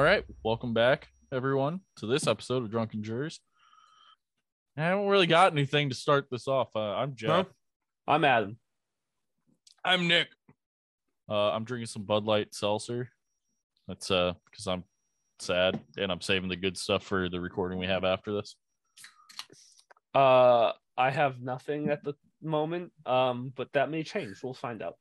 All right, welcome back, everyone, to this episode of Drunken Jurors. I haven't really got anything to start this off. Uh, I'm Jeff. Huh? I'm Adam. I'm Nick. Uh, I'm drinking some Bud Light seltzer. That's uh because I'm sad and I'm saving the good stuff for the recording we have after this. Uh, I have nothing at the moment, um, but that may change. We'll find out.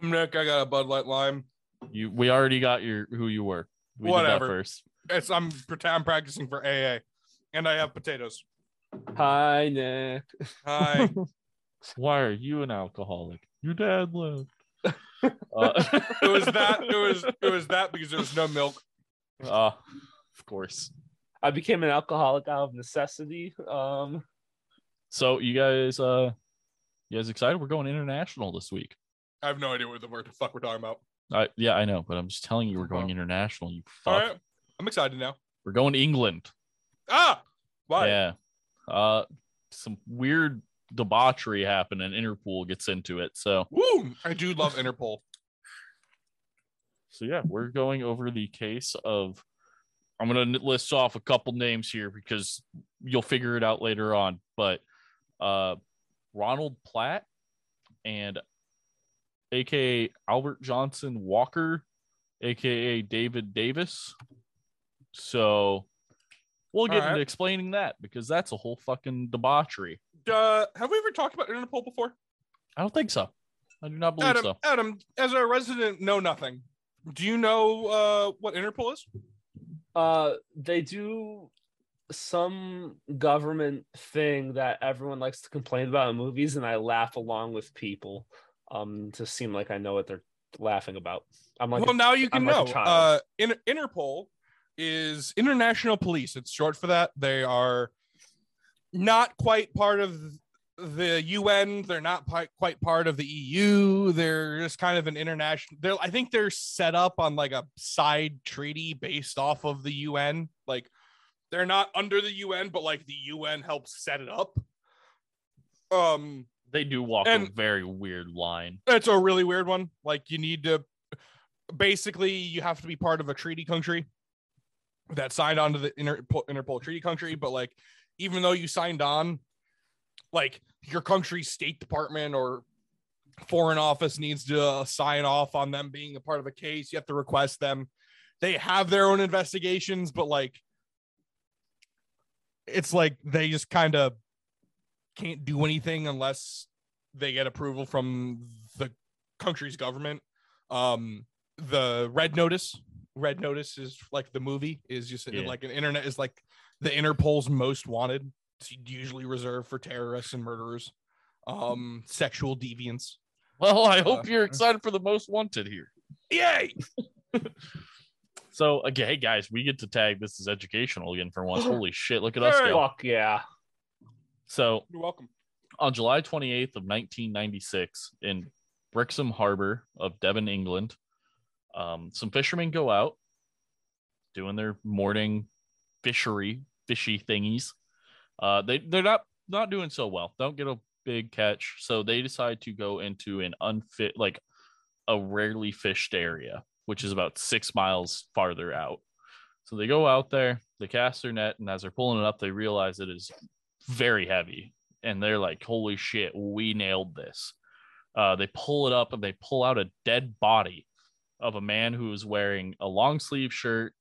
Nick. I got a Bud Light Lime. You, we already got your who you were. We Whatever. did that first. It's I'm I'm practicing for AA, and I have potatoes. Hi, Nick. Hi. Why are you an alcoholic? Your dad left. uh, it was that. It was it was that because there was no milk. uh, of course. I became an alcoholic out of necessity. Um, So you guys, uh, you guys excited? We're going international this week. I have no idea what the word the fuck we're talking about. I yeah, I know, but I'm just telling you, we're going international. You fuck. right, I'm excited now. We're going to England. Ah, why? Yeah. Uh, some weird debauchery happened, and Interpol gets into it. So Woo! I do love Interpol. so yeah, we're going over the case of. I'm gonna list off a couple names here because you'll figure it out later on. But uh, Ronald Platt and aka Albert Johnson Walker, aka David Davis. So we'll get All right. into explaining that because that's a whole fucking debauchery. Uh, have we ever talked about Interpol before? I don't think so. I do not believe Adam, so. Adam, as a resident, know nothing. Do you know uh what Interpol is? uh, they do some government thing that everyone likes to complain about in movies, and I laugh along with people, um, to seem like I know what they're laughing about. I'm like, well, now you can like know. uh, In- Interpol is International Police. It's short for that. They are not quite part of the UN. They're not pi- quite part of the EU. They're just kind of an international. They're, I think they're set up on like a side treaty based off of the UN. Like they're not under the UN, but like the UN helps set it up. Um, They do walk a very weird line. it's a really weird one. Like you need to basically you have to be part of a treaty country that signed on to the Interpol, Interpol treaty country, but like even though you signed on, like your country's state department or foreign office needs to uh, sign off on them being a part of a case. You have to request them. They have their own investigations, but like it's like they just kind of can't do anything unless they get approval from the country's government. Um, the Red Notice, Red Notice is like the movie is just Yeah. like an internet is like the Interpol's most wanted. It's usually reserved for terrorists and murderers, um, sexual deviants. Well, I hope Uh, you're excited for the most wanted here. Yay! So, okay, hey guys, we get to tag this as educational again for once. Holy shit, look at us go. fuck yeah. So, You're welcome. on July 28th of 1996 in Brixham Harbor of Devon, England, um, some fishermen go out doing their morning fishery, fishy thingies. Uh, they they're not not doing so well. Don't get a big catch, so they decide to go into an unfit, like a rarely fished area, which is about six miles farther out. So they go out there, they cast their net, and as they're pulling it up, they realize it is very heavy and they're like, "Holy shit, we nailed this!" Uh, they pull it up and they pull out a dead body of a man who is wearing a long sleeve shirt,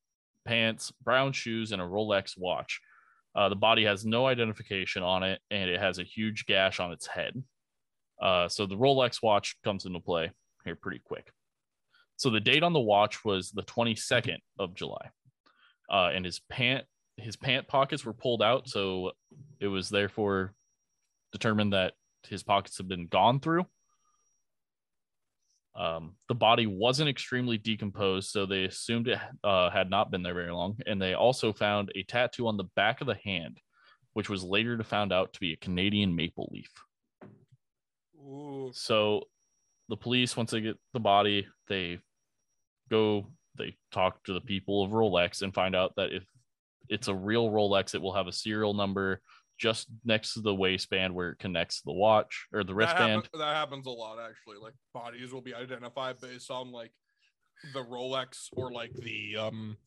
pants, brown shoes, and a Rolex watch. Uh, the body has no identification on it, and it has a huge gash on its head. Uh, so the Rolex watch comes into play here pretty quick. So the date on the watch was the 22nd of July, uh, and his pant his pant pockets were pulled out, so it was therefore determined that his pockets had been gone through. Um, the body wasn't extremely decomposed, so they assumed it uh, had not been there very long. And they also found a tattoo on the back of the hand, which was later found out to be a Canadian maple leaf. Ooh. So the police, once they get the body, they go, they talk to the people of Rolex and find out that if it's a real Rolex, it will have a serial number just next to the waistband where it connects to the watch or the That, wristband. happen- that happens a lot, actually. Like bodies will be identified based on like the Rolex or like the um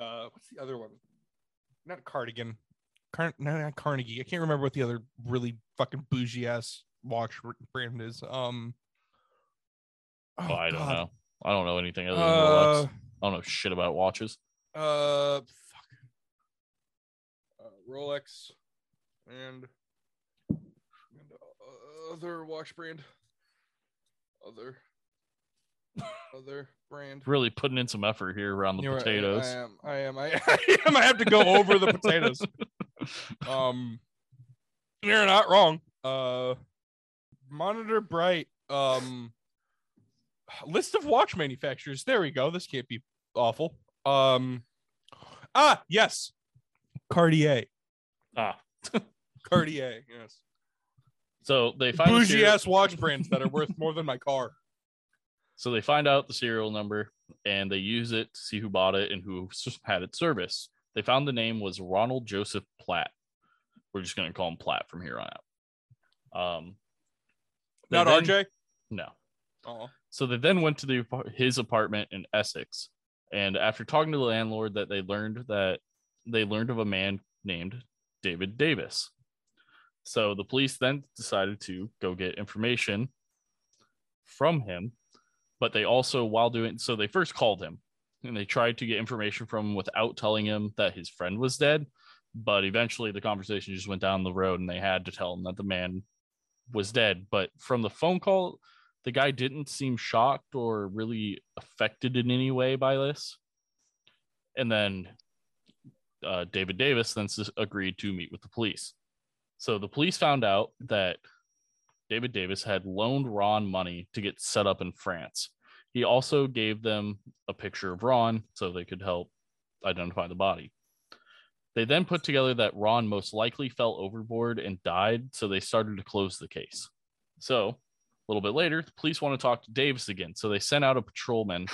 uh what's the other one? Not cardigan. Car- no, not Carnegie. I can't remember what the other really fucking bougie ass watch brand is. Um Oh, I don't know. I don't know anything other than Uh, Rolex. I don't know shit about watches. Uh, Rolex and, and other watch brand. Other other brand. Really putting in some effort here around the You're right, potatoes. I am. I am. I am. I have to go over the potatoes. Um, you're not wrong. Uh, Monitor Bright. Um, list of watch manufacturers. There we go. This can't be awful. Um, ah, yes, Cartier. Ah. Cartier. Yes. So they find the Bougie serial- ass watch brands that are worth more than my car. So they find out the serial number and they use it to see who bought it and who had it serviced. They found the name was Ronald Joseph Platt. We're just going to call him Platt from here on out. Um, Not then- RJ. No. Oh, So they then went to the his apartment in Essex, and after talking to the landlord, that they learned that they learned of a man named David Davis. So the police then decided to go get information from him, but they also, while doing so, they first called him and they tried to get information from him without telling him that his friend was dead. But eventually, the conversation just went down the road, and they had to tell him that the man was dead. But from the phone call, the guy didn't seem shocked or really affected in any way by this. And then uh, David Davis then agreed to meet with the police. So the police found out that David Davis had loaned Ron money to get set up in France. He also gave them a picture of Ron so they could help identify the body. They then put together that Ron most likely fell overboard and died, so they started to close the case. So a little bit later, the police want to talk to Davis again. So they sent out a patrolman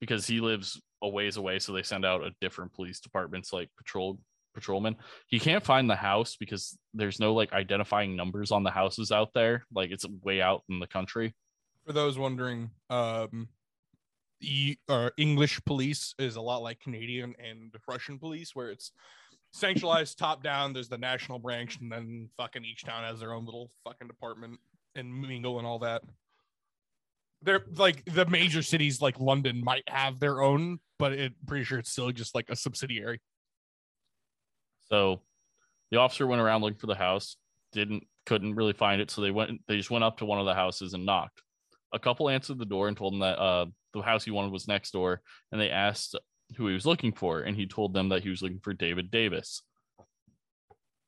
because he lives a ways away. So they send out a different police departments like patrol patrolman. He can't find the house because there's no like identifying numbers on the houses out there. Like it's way out in the country. for those wondering, um, e- English police is a lot like Canadian and Russian police, where it's centralized top down. There's the national branch, and then fucking each town has their own little fucking department and mingle and all that. They're like the major cities, like London, might have their own, but it pretty sure it's still just like a subsidiary. So the officer went around looking for the house, didn't couldn't really find it. So they went they just went up to one of the houses and knocked. A couple answered the door and told him that uh, the house he wanted was next door, and they asked who he was looking for, and he told them that he was looking for David Davis.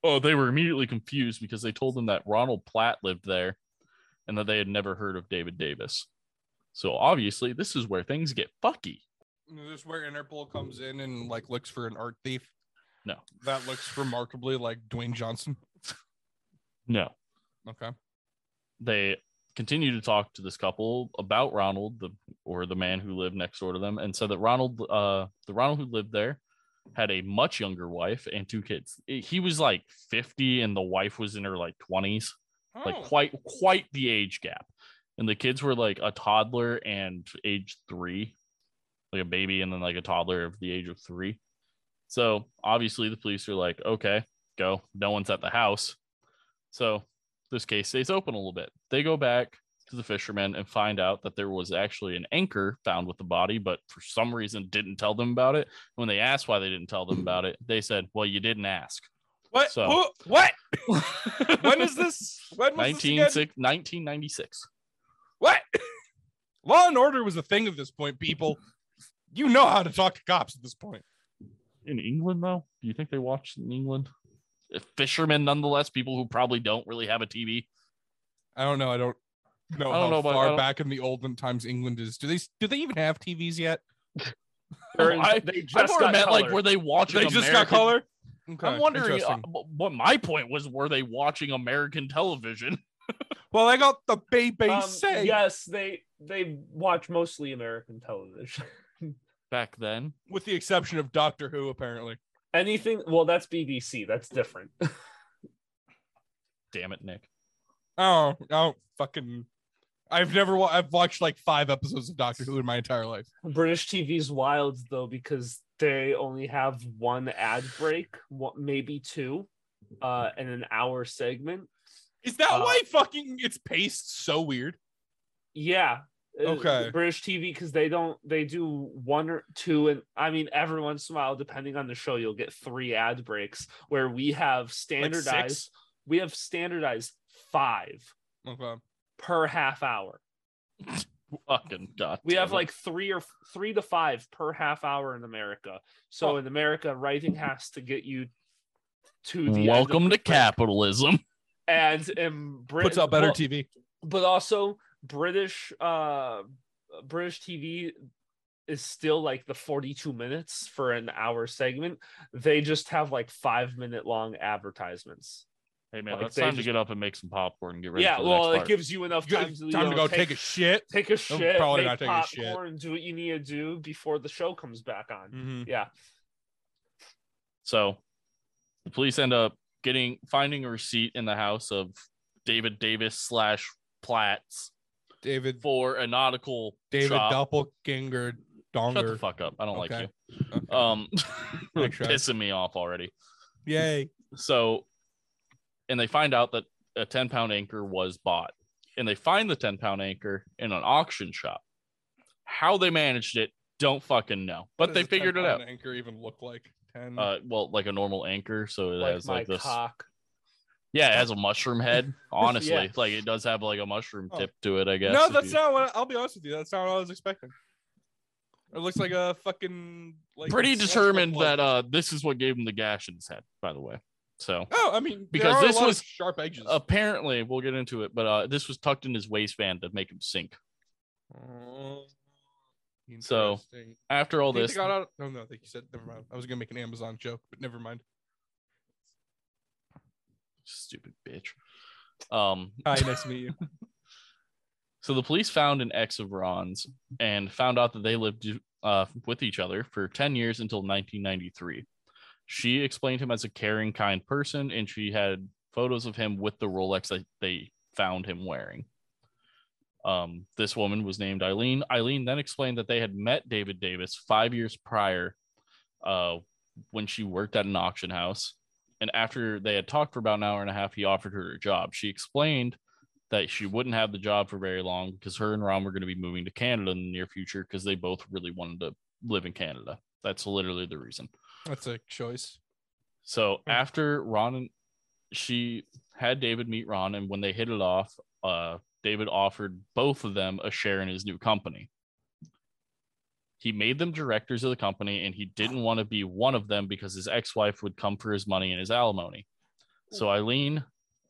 Oh, they were immediately confused because they told them that Ronald Platt lived there and that they had never heard of David Davis. So obviously, this is where things get fucky. Is this where Interpol comes in and like looks for an art thief? No. That looks remarkably like Dwayne Johnson. No, Okay. they continue to talk to this couple about Ronald, the or the man who lived next door to them, and said that Ronald, uh, the Ronald who lived there, had a much younger wife and two kids. He was like fifty, and the wife was in her like twenties, like Oh. quite quite the age gap. And the kids were like a toddler and age three, like a baby, and then like a toddler of the age of three. So obviously the police are like, okay, go. No one's at the house. So this case stays open a little bit. They go back to the fishermen and find out that there was actually an anchor found with the body, but for some reason didn't tell them about it. When they asked why they didn't tell them about it, they said, "Well, you didn't ask." What? So- Who- what? when is this? When was 19, this again? 1996. What? Law and order was a thing at this point, people. You know how to talk to cops at this point. In England, though, do you think they watch in England? Fishermen, nonetheless, people who probably don't really have a TV. I don't know. I don't know I don't how know about- I far don't- back in the olden times England is. Do they do they even have TVs yet? They're in- I- they I just more got meant like color. were they watching? They just got American- color. Okay, I'm wondering uh, interesting. what my point was. Were they watching American television? Well, I got the baby Um, say. yes, they they watch mostly American television. back then? with the exception of Doctor Who, apparently. Anything? Well, that's BBC. That's different. Damn it, Nick. Oh, oh, fucking. I've never wa- I've watched like five episodes of Doctor Who in my entire life. British TV's wild though because they only have one ad break, one, maybe two, uh, and an hour segment. Is that Uh, why fucking it's paced so weird? Yeah. uh, Okay. British TV because they don't they do one or two and I mean every once in a while depending on the show you'll get three ad breaks where we have standardized six? we have standardized five Okay. per half hour. Fucking god. We have like three or three to five per half hour in America. So Oh. in America, writing has to get you to the welcome to break. capitalism. And in Britain, Puts out better well, TV. but also British uh British TV is still like the 42 minutes for an hour segment. They just have like five minute long advertisements. Hey man, Like, it's they time to get up and make some popcorn and get ready. yeah, for the well, next it part. gives you enough Good time to, time you to go take, take a shit. take a shit, probably make not taking a shit. popcorn, do what you need to do before the show comes back on. Mhm. Yeah. So the police end up getting finding a receipt in the house of David Davis slash Platts David for a nautical David shop. Doppelganger Shut the Donger. fuck up. I don't Okay. like you. Okay. Um Travis. pissing me off already. Yay. So and they find out that a 10 pound anchor was bought. And they find the 10 pound anchor in an auction shop. How they managed it, don't fucking know. But they figured it out. Anchor even look like ten. Uh well, like a normal anchor. So it Like has like this cock. Yeah, it has a mushroom head. Honestly, Yeah. like it does have like a mushroom Oh. tip to it. I guess. no, that's you- not what. I'll be honest with you. That's not what I was expecting. It looks like a fucking like. pretty determined that uh this is what gave him the gash in his head. By the way, so Oh, I mean, because there are a this lot of was- sharp edges. apparently we'll get into it, but uh this was tucked in his waistband to make him sink. Oh, So. After all this, got out. No, no, I you said. Never mind. I was gonna make an Amazon joke, but never mind. stupid bitch. Um, Hi, nice to meet you. so the police found an ex of Ron's and found out that they lived uh, with each other for 10 years until 1993. She explained him as a caring, kind person, and she had photos of him with the Rolex that they found him wearing. Um, this woman was named Eileen. Eileen then explained that they had met David Davis five years prior uh, when she worked at an auction house. And after they had talked for about an hour and a half, he offered her a job. She explained that she wouldn't have the job for very long because her and Ron were going to be moving to Canada in the near future because they both really wanted to live in Canada. That's literally the reason. That's a choice. So Hmm. after Ron and she had David meet Ron, and when they hit it off, uh, David offered both of them a share in his new company. He made them directors of the company, and he didn't want to be one of them because his ex-wife would come for his money and his alimony. So hmm. Eileen,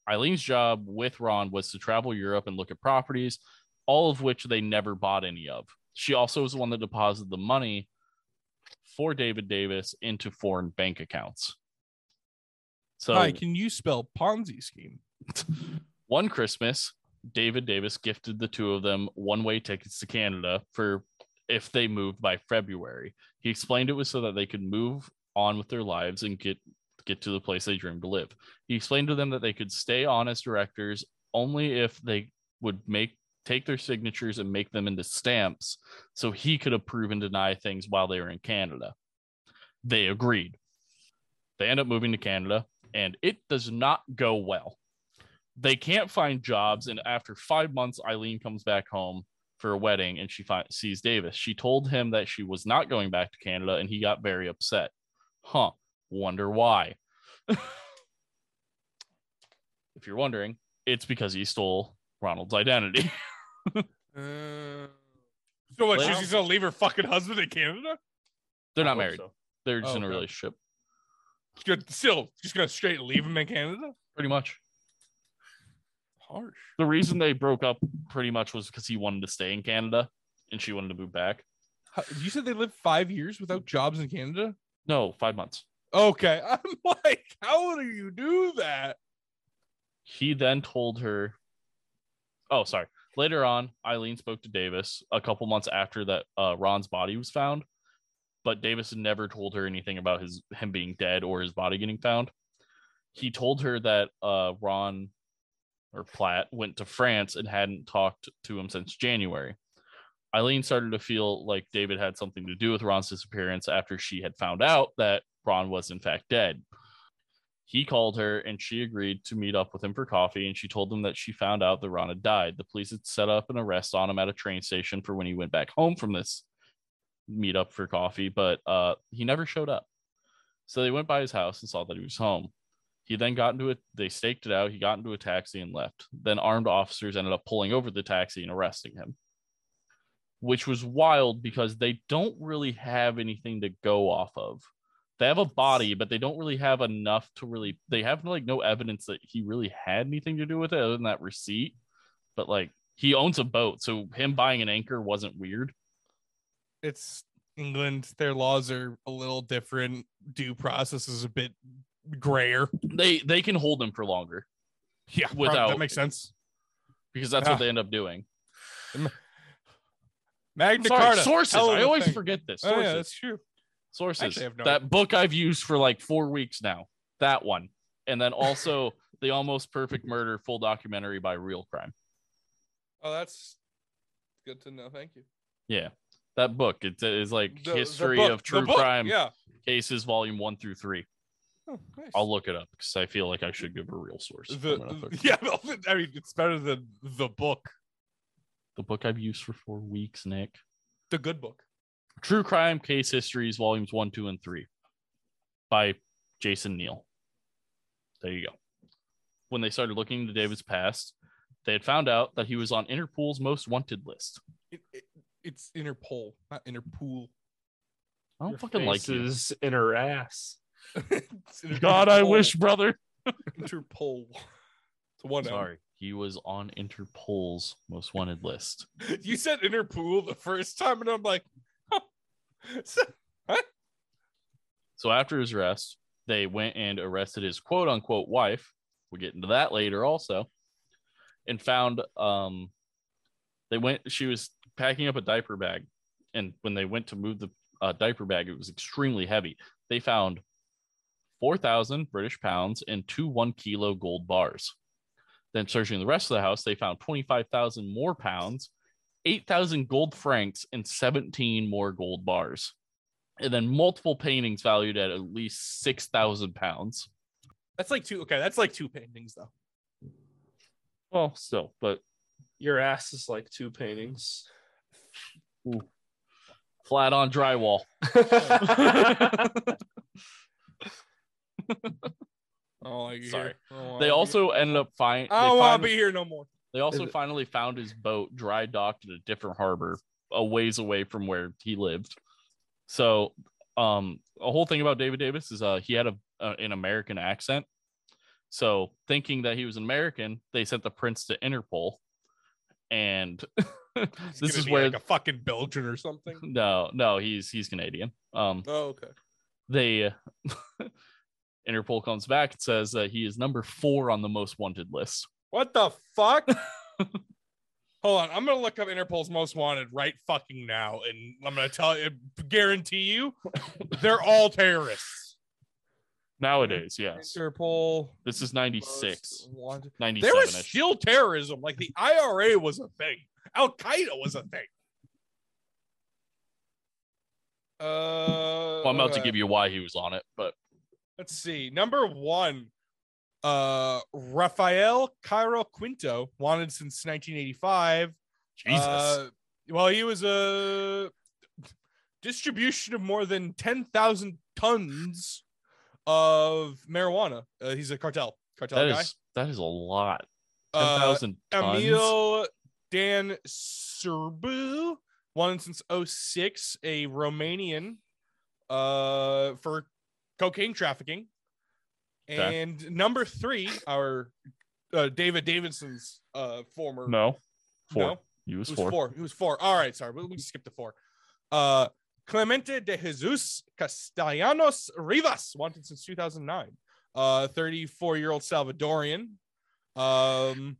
Eileen's job with Ron was to travel Europe and look at properties, all of which they never bought any of. She also was the one that deposited the money for David Davis into foreign bank accounts. So Hi, can you spell Ponzi scheme? one Christmas, David Davis gifted the two of them one way tickets to Canada for if they moved by February. He explained it was so that they could move on with their lives and get get to the place they dreamed to live. He explained to them that they could stay on as directors only if they would make take their signatures and make them into stamps so he could approve and deny things while they were in Canada. They agreed. They end up moving to Canada and it does not go well they can't find jobs and after five months eileen comes back home for a wedding and she sees davis she told him that she was not going back to canada and he got very upset huh wonder why if you're wondering it's because he stole ronald's identity Uh, so what? Well- She's gonna leave her fucking husband in Canada? they're not married so. they're just Oh, in a okay. relationship She's still, just gonna straight leave him in Canada? pretty much Harsh. the reason they broke up pretty much was because he wanted to stay in canada and she wanted to move back How, you said they lived five years without jobs in Canada? no five months Okay, I'm like, how do you do that? he then told her oh sorry later on eileen spoke to davis a couple months after that uh, ron's body was found but davis had never told her anything about his him being dead or his body getting found he told her that uh, ron or Platt went to France and hadn't talked to him since January. Eileen started to feel like David had something to do with Ron's disappearance after she had found out that Ron was in fact dead. He called her and she agreed to meet up with him for coffee. And she told him that she found out that Ron had died. The police had set up an arrest on him at a train station for when he went back home from this meet up for coffee, but uh, he never showed up. So they went by his house and saw that he was home. He then got into it, they staked it out. He got into a taxi and left. Then armed officers ended up pulling over the taxi and arresting him, which was wild because they don't really have anything to go off of. They have a body, but they don't really have enough to really, they have like no evidence that he really had anything to do with it other than that receipt. But like he owns a boat, so him buying an anchor wasn't weird. It's England. Their laws are a little different. Due process is a bit grayer. They they can hold him for longer Yeah, Without- that makes sense. because that's Ah. what they end up doing. Magna Sorry, Carta. sources. I always thing. forget this. Oh, Sources. yeah, that's true. sources. Actually, I have no that book I've used for like four weeks now. That one, and then also the Almost Perfect Murder full documentary by Real Crime. Oh, that's good to know. Thank you. Yeah, that book. It is like The- the history book- of the true crime Yeah. cases, volume one through three. Oh, nice. I'll look it up because I feel like I should give a real source. the, I'm gonna put- yeah, I mean, it's better than the book, the book I've used for four weeks, Nick. the good book. True Crime Case Histories, volumes one, two, and three by Jason Neal. There you go. When they started looking into David's past, they had found out that he was on Interpol's most wanted list. It, it, it's Interpol, not Interpool. I don't Your fucking like face you. is in her ass. It's God, I wish, brother. Interpol. It's one M. Sorry, he was on Interpol's most wanted list. You said Interpol the first time, and I'm like, huh. So- So after his arrest, they went and arrested his quote unquote wife. We'll get into that later also. And found um they went she was packing up a diaper bag. And when they went to move the uh, diaper bag, it was extremely heavy. They found 4,000 British pounds and two one kilo gold bars. Then searching the rest of the house, they found 25,000 more pounds, 8,000 gold francs, and 17 more gold bars and then multiple paintings valued at at least six thousand pounds. that's like two. Okay, that's like two paintings though. Well, still, but Your ass is like two paintings. flat on drywall. Oh, like Sorry. hear- I don't wanna They be- also ended up find. I They, don't want to be here no more. they also Is it- finally found his boat dry docked at a different harbor, a ways away from where he lived. So, um, a whole thing about David Davis is uh he had a, a an American accent. So, thinking that he was an American, they sent the prince to Interpol, and this is where like a fucking Belgian or something. no, no, he's he's Canadian. Um, Oh, okay. they Interpol comes back and says that he is number four on the most wanted list. What the fuck? Hold on, I'm gonna look up Interpol's most wanted right fucking now, and I'm gonna tell you, guarantee you, they're all terrorists. Nowadays, yes. Interpol. This is 96, most wanted. 97 There was still terrorism. Like the IRA was a thing. Al Qaeda was a thing. Uh, Well, I'm about to give you why he was on it, but Let's see. Number one, uh, Rafael Caro Quintero, wanted since 1985. Jesus. Uh, well, he was a distribution of more than 10,000 tons of marijuana. Uh, he's a cartel cartel that guy. is that is a lot. Uh, 10,000 tons. Emil Dan Serbu, wanted since 06, a Romanian uh, for cocaine trafficking. Okay. And number three, our uh, David Davidson's uh, former. no. Four. No? He was, was four. four. It was four. All right, sorry, we, we skipped the four. Uh, Clemente de Jesus Castellanos Rivas, wanted since 2009. Uh, 34 year old Salvadorian. Um,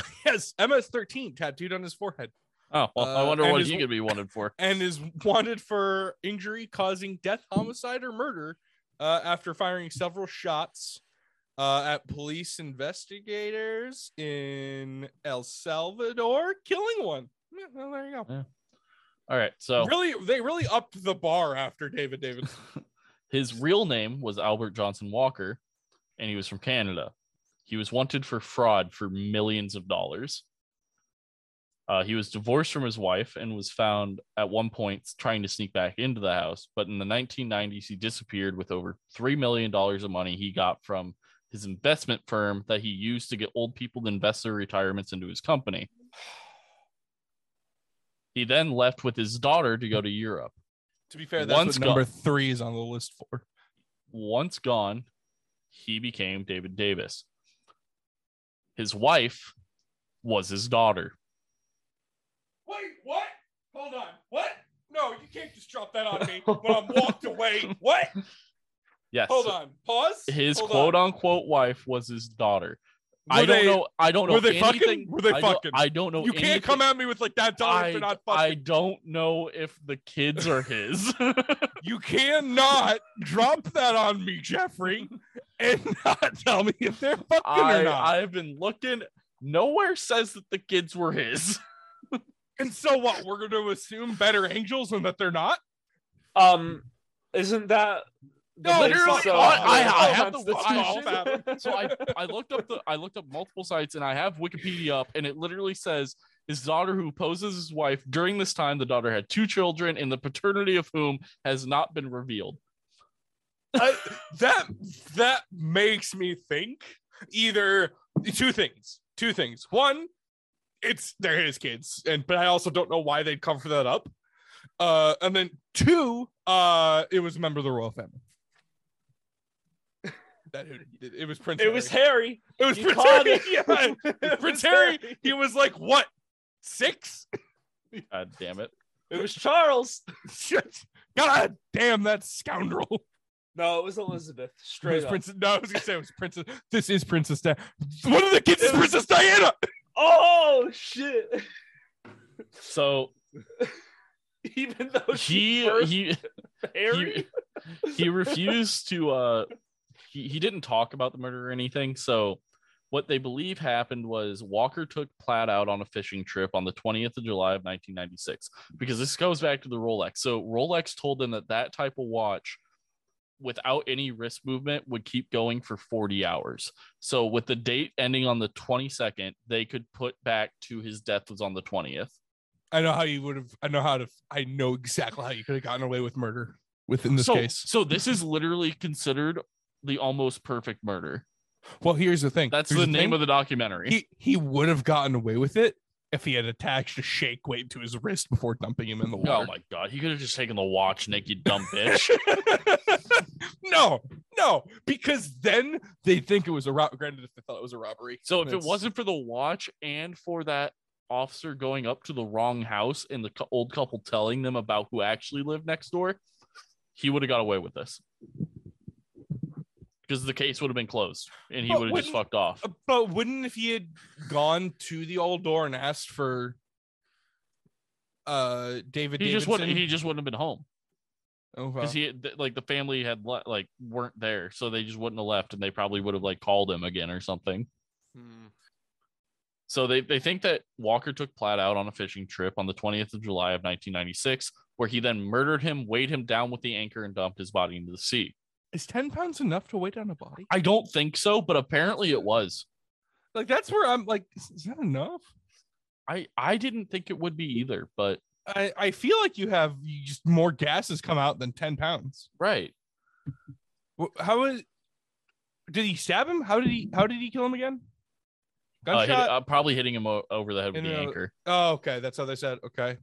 yes, MS-13 tattooed on his forehead, Oh, well, I Uh, wonder what he could be wanted for. and is wanted for injury causing death, homicide, or murder uh, after firing several shots uh, at police investigators in El Salvador, killing one. Yeah, well, there you go. Yeah. All right. So Really, they really upped the bar after David David. his real name was Albert Johnson Walker, and he was from Canada. He was wanted for fraud for millions of dollars. Uh, he was divorced from his wife and was found at one point trying to sneak back into the house. But in the 1990s, he disappeared with over $3 million of money he got from his investment firm that he used to get old people to invest their retirements into his company. He then left with his daughter to go to Europe. to be fair, that's Once what number gone. three is on the list for. Once gone, he became David Davis. His wife was his daughter. Wait, what? Hold on. What? No, you can't just drop that on me when I'm walked away. What? Yes. Hold on. Pause. His Hold quote on. unquote wife was his daughter. I Were don't they- know. I don't know. were they fucking? anything- Were they I don't- fucking? I don't know. You can't come at me with like that daughter I, not I don't know if the kids are his. You cannot drop that on me, Jeffrey, and not tell me if they're fucking or not. I've been looking. Nowhere says that the kids were his. and so what? We're going to assume better angels and that they're not. Um, isn't that the No, basis literally, of I- I- I have the- Constitution? So I, I looked up the I looked up multiple sites and I have Wikipedia up and it literally says his daughter who poses his wife during this time the daughter had two children and the paternity of whom has not been revealed. I, that that makes me think either two things. Two things. One, it's they're his kids, and but I also don't know why they'd cover that up. Uh, and then two, uh, it was a member of the royal family. That it, it was Prince. It was Harry. Harry. It was You Prince caught Harry. it. Yeah. It Prince was Harry. He was like what six? God damn it. It was Charles. Shit. God damn that scoundrel. No, it was Elizabeth. It Straight was up. Princess. No, I was gonna say it was Princess. This is Princess Diana. One of the kids is Princess Diana. Oh shit! So Even though she he he he, he refused to uh he, he didn't talk about the murder or anything. So what they believe happened was walker took platt out on a fishing trip on the 20th of july of 1996 because this goes back to the rolex. So rolex told them that that type of watch without any wrist movement would keep going for 40 hours so with the date ending on the 22nd they could put back to his death was on the 20th I know how you would have. I know how to. I know exactly how you could have gotten away with murder within this so, case. so this is literally considered the almost perfect murder Well, here's the thing. That's Here's the, name thing. of the documentary. He he would have gotten away with it he had attached a shake weight to his wrist before dumping him in the oh water. oh my god, he could have just taken the watch, Nick, you dumb bitch. no, no, because then they think it was a rob. Granted, if they thought it was a robbery. So if it wasn't for the watch and for that officer going up to the wrong house and the old couple telling them about who actually lived next door, he would have got away with this. Because the case would have been closed and he would have just fucked off. Uh, But wouldn't if he had gone to the old door and asked for uh David He just wouldn't he just wouldn't have been home. Oh, wow. Because he like the family had le- like weren't there, so they just wouldn't have left and they probably would have like called him again or something. Hmm. So they, they think that Walker took Platt out on a fishing trip on the 20th of July of 1996, where he then murdered him, weighed him down with the anchor, and dumped his body into the sea. Is 10 pounds enough to weigh down a body? I don't think so, but apparently it was. Like that's where I'm like, is, is that enough? I I didn't think it would be either, but I, I feel like you have you just more gases come out than 10 pounds. right. How is did he stab him? How did he how did he kill him again? Uh, hit, Gunshot. uh, probably hitting him o- over the head with In the a- anchor. oh, okay. That's how they said. Okay.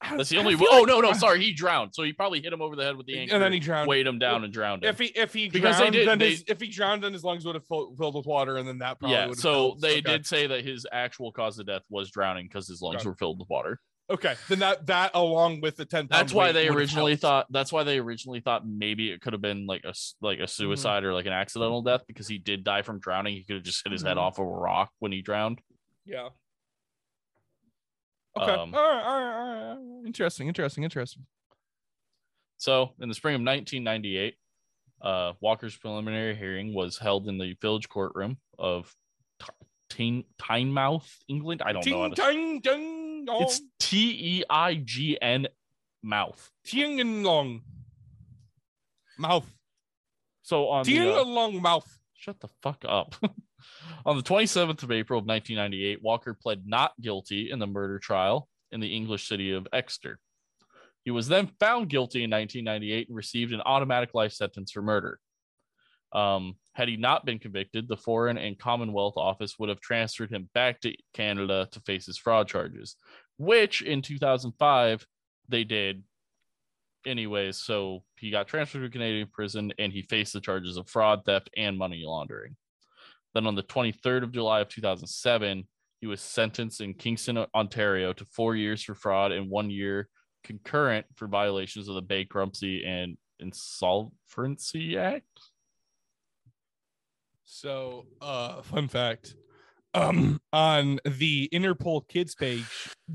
That's the only. Oh like- no, no, sorry, he drowned. So he probably hit him over the head with the anchor, And then he drowned. weighed him down, and drowned him. If he if he Because they drowned, did- then they- his, if he drowned, then his lungs would have fill, filled with water, and then that probably yeah, so filled. they okay. did say that his actual cause of death was drowning because his lungs were filled with water. Okay, then that that along with the ten. That's why they originally thought. That's why they originally thought maybe it could have been like a like a suicide or like an accidental death because he did die from drowning. He could have just hit his head Mhm. off of a rock when he drowned. Yeah. Okay. Um, all, right, all right. All right. Interesting. Interesting. Interesting. So in the spring of 1998, Uh, Walker's preliminary hearing was held in the village courtroom of T- Tynemouth, England. I don't know. How to... dong. It's T E I G N mouth. Ting and long. Mouth. So on Ting uh, mouth. Shut the fuck up. On the 27th of April of 1998, Walker pled not guilty in the murder trial in the English city of Exeter. He was then found guilty in 1998 and received an automatic life sentence for murder. Um, had he not been convicted, the Foreign and Commonwealth Office would have transferred him back to Canada to face his fraud charges, which in 2005 they did anyways. So he got transferred to Canadian prison and he faced the charges of fraud, theft, and money laundering. Then on the 23rd of July of 2007, he was sentenced in Kingston, Ontario to four years for fraud and one year concurrent for violations of the Bankruptcy and Insolvency Act. So, uh, fun fact. Um, on the Interpol Kids page,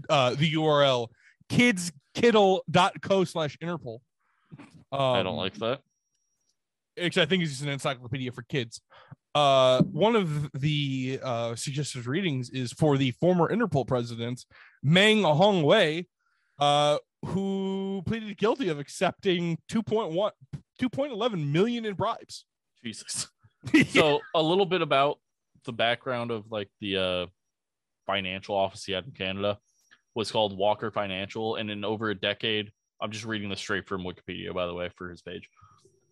uh, the URL kids.kiddle.co slash Interpol. Um, I don't like that. Actually, I think it's just an encyclopedia for kids. Uh, one of the uh, suggested readings is for the former Interpol president, Meng Hongwei, uh, who pleaded guilty of accepting 2.1 2.11 million in bribes. Jesus. So a little bit about the background of like the uh, financial office he had in Canada was called Walker Financial, and in over a decade, I'm just reading this straight from Wikipedia, by the way, for his page.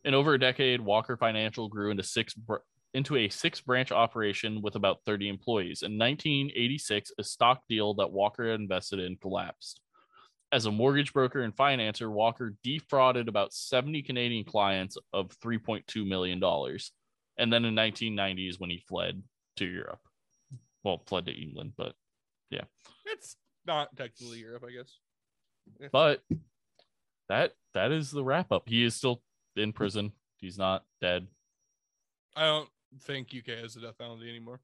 In over a decade, Walker Financial grew into six br- into a six branch operation with about 30 employees. In 1986, a stock deal that Walker had invested in collapsed. As a mortgage broker and financer, Walker defrauded about 70 Canadian clients of 3.2 million dollars. And then in 1990s when he fled to Europe. Well, fled to England, but yeah. It's not technically Europe, I guess. but that that is the wrap up. He is still in prison. He's not dead. I don't think UK has the death penalty anymore.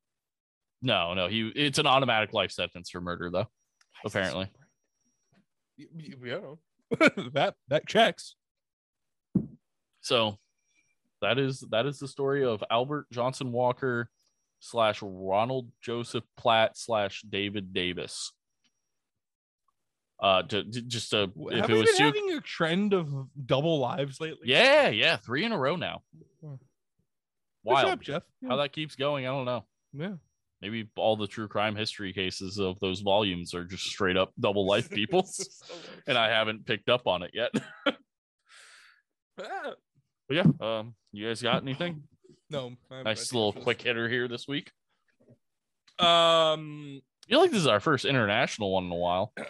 No, no, he it's an automatic life sentence for murder though. Apparently. Y- y- Yeah, that that checks. So that is that is the story of Albert Johnson Walker slash Ronald Joseph Platt slash David Davis. Uh, to, to- just to, if Have it was been too, having a trend of double lives lately? yeah, yeah, three in a row now. Wild. job, Jeff. Yeah. How that keeps going, I don't know. yeah. Maybe all the true crime history cases of those volumes are just straight up double life people, and I haven't picked up on it yet. Ah, But yeah, um, you guys got anything? no. I- I Nice little quick hitter here this week. Um, I feel like this is our first international one in a while.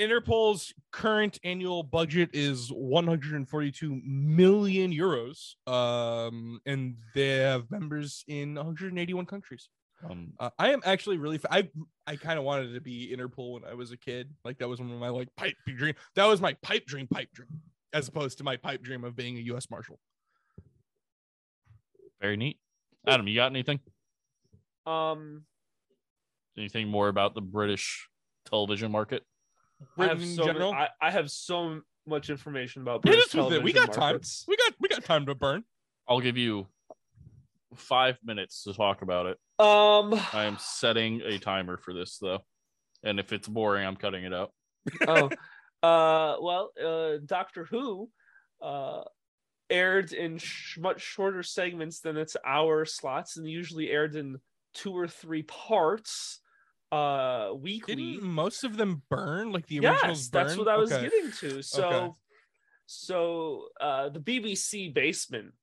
Interpol's current annual budget is 142 million euros. Um, and they have members in 181 countries. Um, Uh, I am actually really. Fa- I I kind of wanted to be Interpol when I was a kid. Like that was one of my like pipe dream. That was my pipe dream, pipe dream, as opposed to my pipe dream of being a U.S. Marshal. very neat. Adam, you got anything? Um, Anything more about the British television market? I have Britain in so ma- general. I, I have so much information about Hit British us with it. We television got time. We got we got time to burn. I'll give you five minutes to talk about it. Um, I am setting a timer for this though, and if it's boring, I'm cutting it out. oh, uh, well, uh, Doctor Who, uh, aired in sh- much shorter segments than its hour slots, and usually aired in two or three parts, uh, weekly. Didn't most of them burn? Like the originals yes, that's what I was Okay. getting to. So, Okay. so uh, the BBC basement,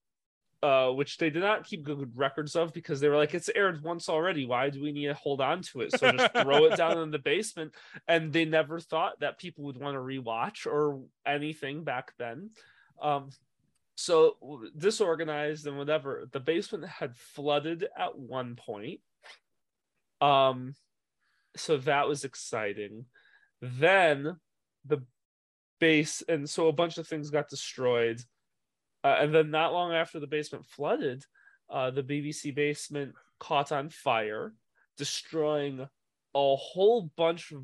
uh, which they did not keep good records of because they were like, it's aired once already. Why do we need to hold on to it? So just throw it down in the basement. And they never thought that people would want to rewatch or anything back then. Um, so disorganized and whatever. The basement had flooded at one point. Um, so that was exciting. Then the base, and so a bunch of things got destroyed. Uh, and then not long after the basement flooded, uh, the BBC basement caught on fire, destroying a whole bunch of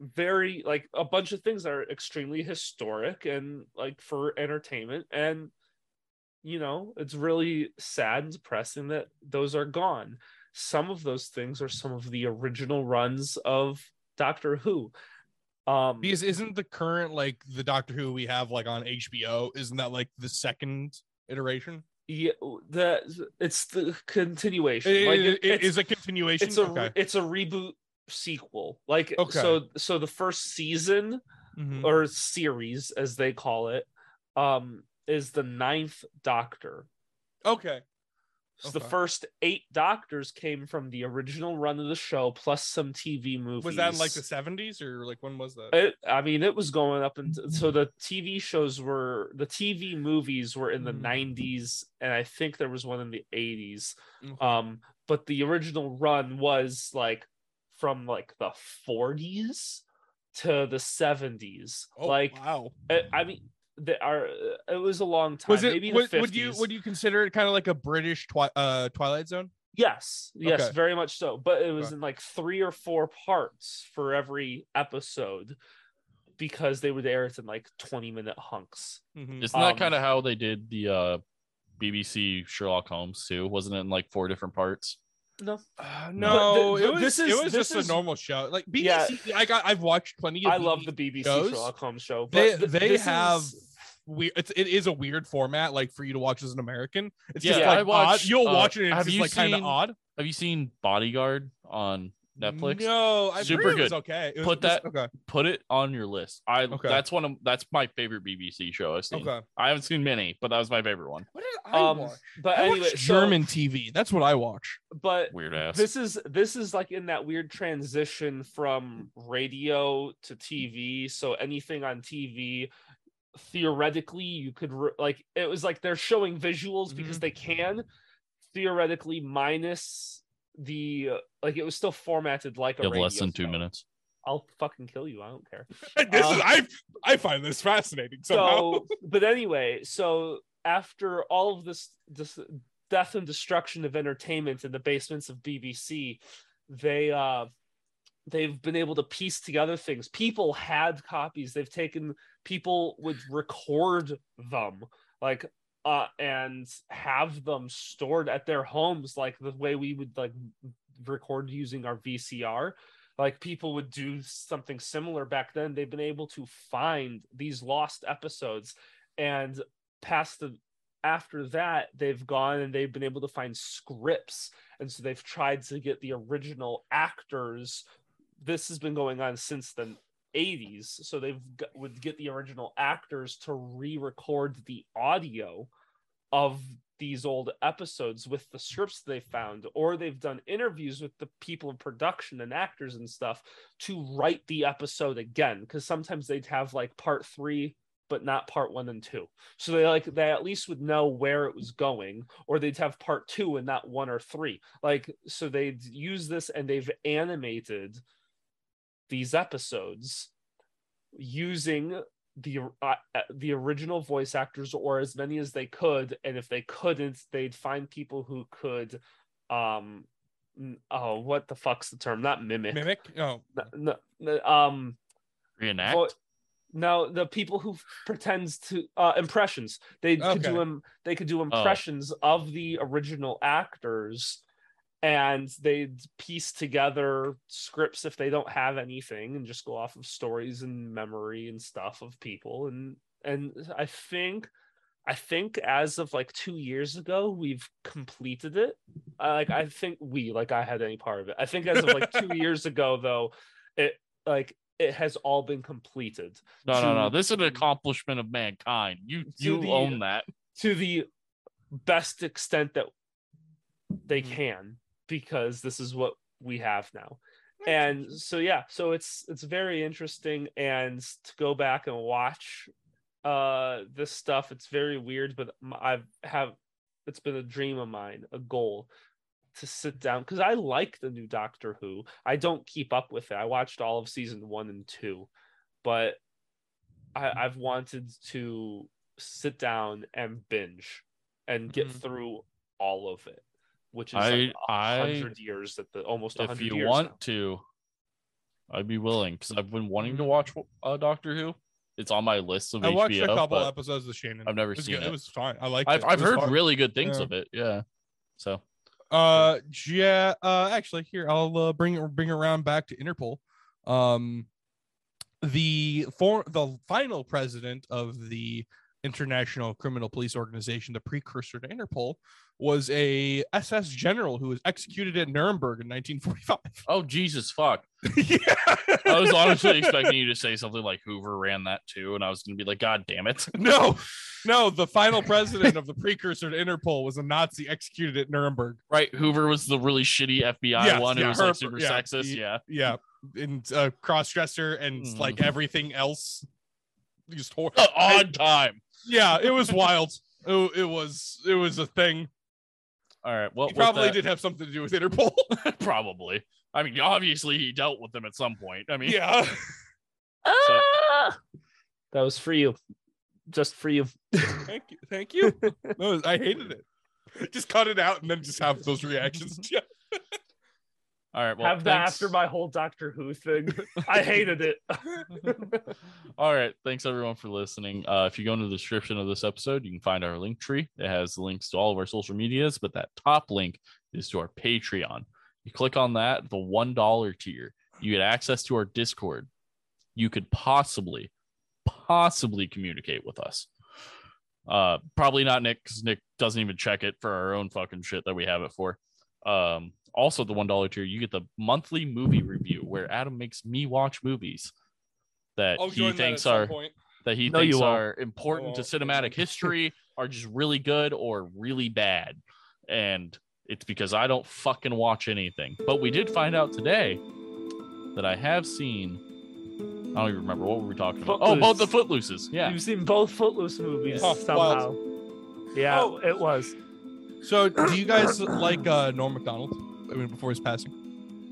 very like a bunch of things that are extremely historic and like for entertainment and you know, it's really sad and depressing that those are gone. Some of those things are some of the original runs of Doctor Who. Um, Because isn't the current like the Doctor Who we have like on HBO? Isn't that like the second iteration? yeah, the it's the continuation. It, like it- it it's, is a continuation. it's a okay. it's a reboot sequel. Like Okay. so so the first season Mhm. or series as they call it um is the ninth Doctor. Okay. So the first eight Doctors came from the original run of the show plus some TV movies. Was that in like the seventies or like when was that? It, I mean, it was going up and so the TV shows were the TV movies were in the Mhm. 90s, and I think there was one in the 80s. Okay. Um, but the original run was like from like the 40s to the 70s. oh, like, wow. I, I mean, they are. It was a long time. Was it? Maybe Would, the 50s. would you would you consider it kind of like a British twi- uh, Twilight Zone? Yes, yes, Okay. very much so. But it was Okay. in like three or four parts for every episode because they would air it in like 20 minute hunks. Mhm. Isn't that Um, kind of how they did the uh, BBC Sherlock Holmes too? Wasn't it in like four different parts? No, Uh, no, th- it was this is- it was this just is- a normal show. Like BBC, Yeah. I got I've watched plenty of. I love the BBC BBC shows. Sherlock Holmes show. They But th- they have is- we it's, it is a weird format like for you to watch as an American. It's Yeah, just I like odd. watch, You'll uh, watch it and have it's just you like kind of seen odd. Have you seen Bodyguard on Netflix? No, I Super heard it was good. okay. It was, Put was- that- okay. Put it on your list. I Okay. that's one of that's my favorite BBC show I've seen. Okay. I haven't seen many, but that was my favorite one. What did I um, watch? but I anyway, watch so- German TV. That's what I watch. but Weird ass. this is this is like in that weird transition from radio to TV. So anything on TV, theoretically, you could re- like it was like they're showing visuals because Mhm. they can. Theoretically, minus the uh, like it was still formatted like a You have radio less than two minutes. I'll fucking kill you. I don't care. this Uh, is I I find this fascinating somehow. so but anyway so after all of this this death and destruction of entertainment in the basements of bbc they uh they've been able to piece together things people had copies they've taken people would record them like uh and have them stored at their homes like the way we would like record using our vcr like people would do something similar back then. They've been able to find these lost episodes and past the after that they've gone and they've been able to find scripts. And so they've tried to get the original actors. This has been going on since the 80s so they've got, would get the original actors to re-record the audio of these old episodes with the scripts they found or they've done interviews with the people in production and actors and stuff to write the episode again because sometimes they'd have like part three but not part one and two. So they like they at least would know where it was going or they'd have part two and not one or three. Like so they'd use this and they've animated these episodes using the uh, uh, the original voice actors or as many as they could and if they couldn't they'd find people who could um oh what the fuck's the term not mimic Mimic? oh. No. N- n- um Reenact. vo- no the people who pretends to uh impressions they could do Okay. them they could do impressions of the original actors and they'd piece together scripts if they don't have anything and just go off of stories and memory and stuff of people and and i think i think as of like two years ago we've completed it I, like i think we like i had any part of it i think as of like two years ago though it like it has all been completed no, no, no. to- This is an accomplishment of mankind. You you the- own that. to the best extent that they Mhm. can because this is what we have now. And so yeah so it's it's very interesting. And to go back and watch uh this stuff it's very weird but i've have it's been a dream of mine a goal to sit down because i like the new doctor who. I don't keep up with it. I watched all of season one and two but I, i've wanted to sit down and binge and get Mhm. through all of it which is I- like a I- hundred years that the almost a If you years want now. to, I'd be willing because I've been wanting to Mhm. watch uh, Doctor Who. It's on my list of I HBO. watched a couple episodes of Shannon. I've never it seen good. it. It was fine. I like. I've it. I've It heard fun. really good things Yeah. of it. Yeah. So Uh, yeah. Uh, actually, here I'll uh, bring bring it around back to Interpol. Um, the for the final president of the International Criminal Police Organization, the precursor to Interpol, was a SS general who was executed at Nuremberg in 1945. oh Jesus fuck. yeah. I was honestly expecting you to say something like Hoover ran that too, and I was gonna be like, God damn it. No, no, the final president of the precursor to Interpol was a Nazi executed at Nuremberg. Right. Hoover was the really shitty FBI Yes, one. yeah, it was her- like super yeah, sexist. he- yeah. Yeah, and uh, cross dresser and Mhm. like everything else. Just hor- An odd time. Yeah, it was wild. It, it was it was a thing. All right. Well, He probably that- did have something to do with Interpol. probably. I mean, obviously he dealt with them at some point. I mean, yeah. Ah! That was for you. Just for you. Thank you. Thank you. No, I hated it. Just cut it out and then just have those reactions. All right. Well, Have that after my whole Doctor Who thing. I hated it. All right. Thanks everyone for listening. Uh, if you go into the description of this episode, you can find our link tree. It has links to all of our social medias, but that top link is to our Patreon. You click on that, the one dollar tier, you get access to our Discord. You could possibly, possibly communicate with us. Uh, probably not Nick because Nick doesn't even check it for our own fucking shit that we have it for. Um, also the one dollar tier, you get the monthly movie review where Adam makes me watch movies that I'll he join that thinks are that he No, thinks you won't. are important to cinematic history are just really good or really bad. And it's because I don't fucking watch anything. But we did find out today that I have seen I don't even remember what were we talking about. Oh, both the Footlooses. Yeah. You've seen both Footloose movies Oh, somehow. Yeah, Oh. it was. So, do you guys like uh, Norm Macdonald? I mean, before his passing.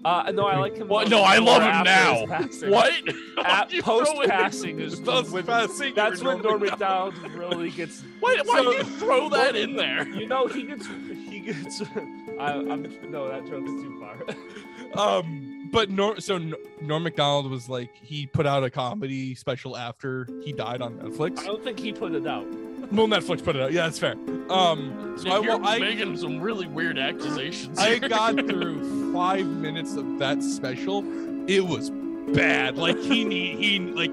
Uh, no, I like him. What? No, I love him now. What? At post passing is Post when, passing, that's when Norm Norm Macdonald really gets. Why, why So- do you throw that in there? You know, he gets. He gets. I, I'm no, that joke is too far. Um, but Norm, so Norm Macdonald was like he put out a comedy special after he died on Netflix. I don't think he put it out. Well, Netflix put it out. Yeah, that's fair. Um, so I, You're I, making some really weird accusations. I here. got through five minutes of that special. It was bad. Like he need he like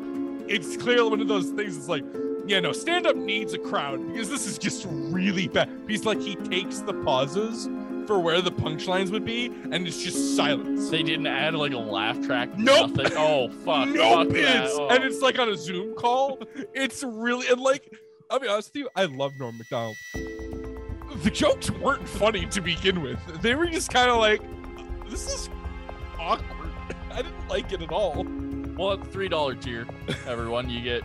it's clearly one of those things. It's like yeah, no, stand up needs a crowd because this is just really bad. He's like he takes the pauses for where the punchlines would be, and it's just silence. They didn't add like a laugh track. Nope. Nothing. Oh fuck. no fuck bits, Oh. and it's like on a Zoom call. It's really and like I'll be honest with you, I love Norm Macdonald. The jokes weren't funny to begin with. They were just kind of like, this is awkward. I didn't like it at all. Well, at the three dollar tier, everyone, you get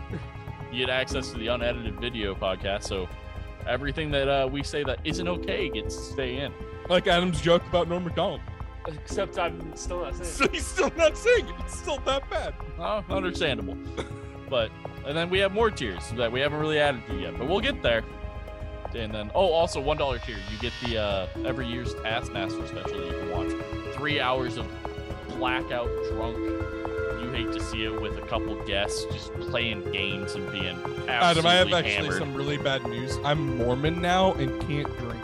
you get access to the unedited video podcast. So everything that uh, we say that isn't okay gets to stay in. Like Adam's joke about Norm Macdonald. Except I'm still not saying. So he's still not saying it. It's still that bad. Oh, understandable. but and then we have more tiers that we haven't really added to yet, but we'll get there. And then oh, also one dollar tier, you get the uh, every year's Taskmaster special that you can watch. Three hours of blackout drunk. You hate to see it with a couple guests just playing games and being absolutely Adam, I have actually hammered. some really bad news. I'm Mormon now and can't drink.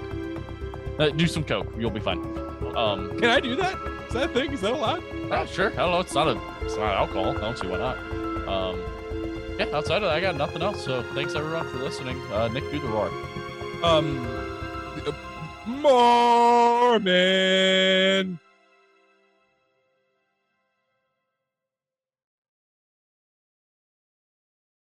Uh, do some coke, you'll be fine. Um, Can I do that? Is that a thing? Is that allowed? oh, sure. I don't know. It's not a. It's not alcohol. I don't see why not. Um, yeah. Outside of that, I got nothing else. So thanks everyone for listening. Uh, Nick, do the roar. Um, Mormon.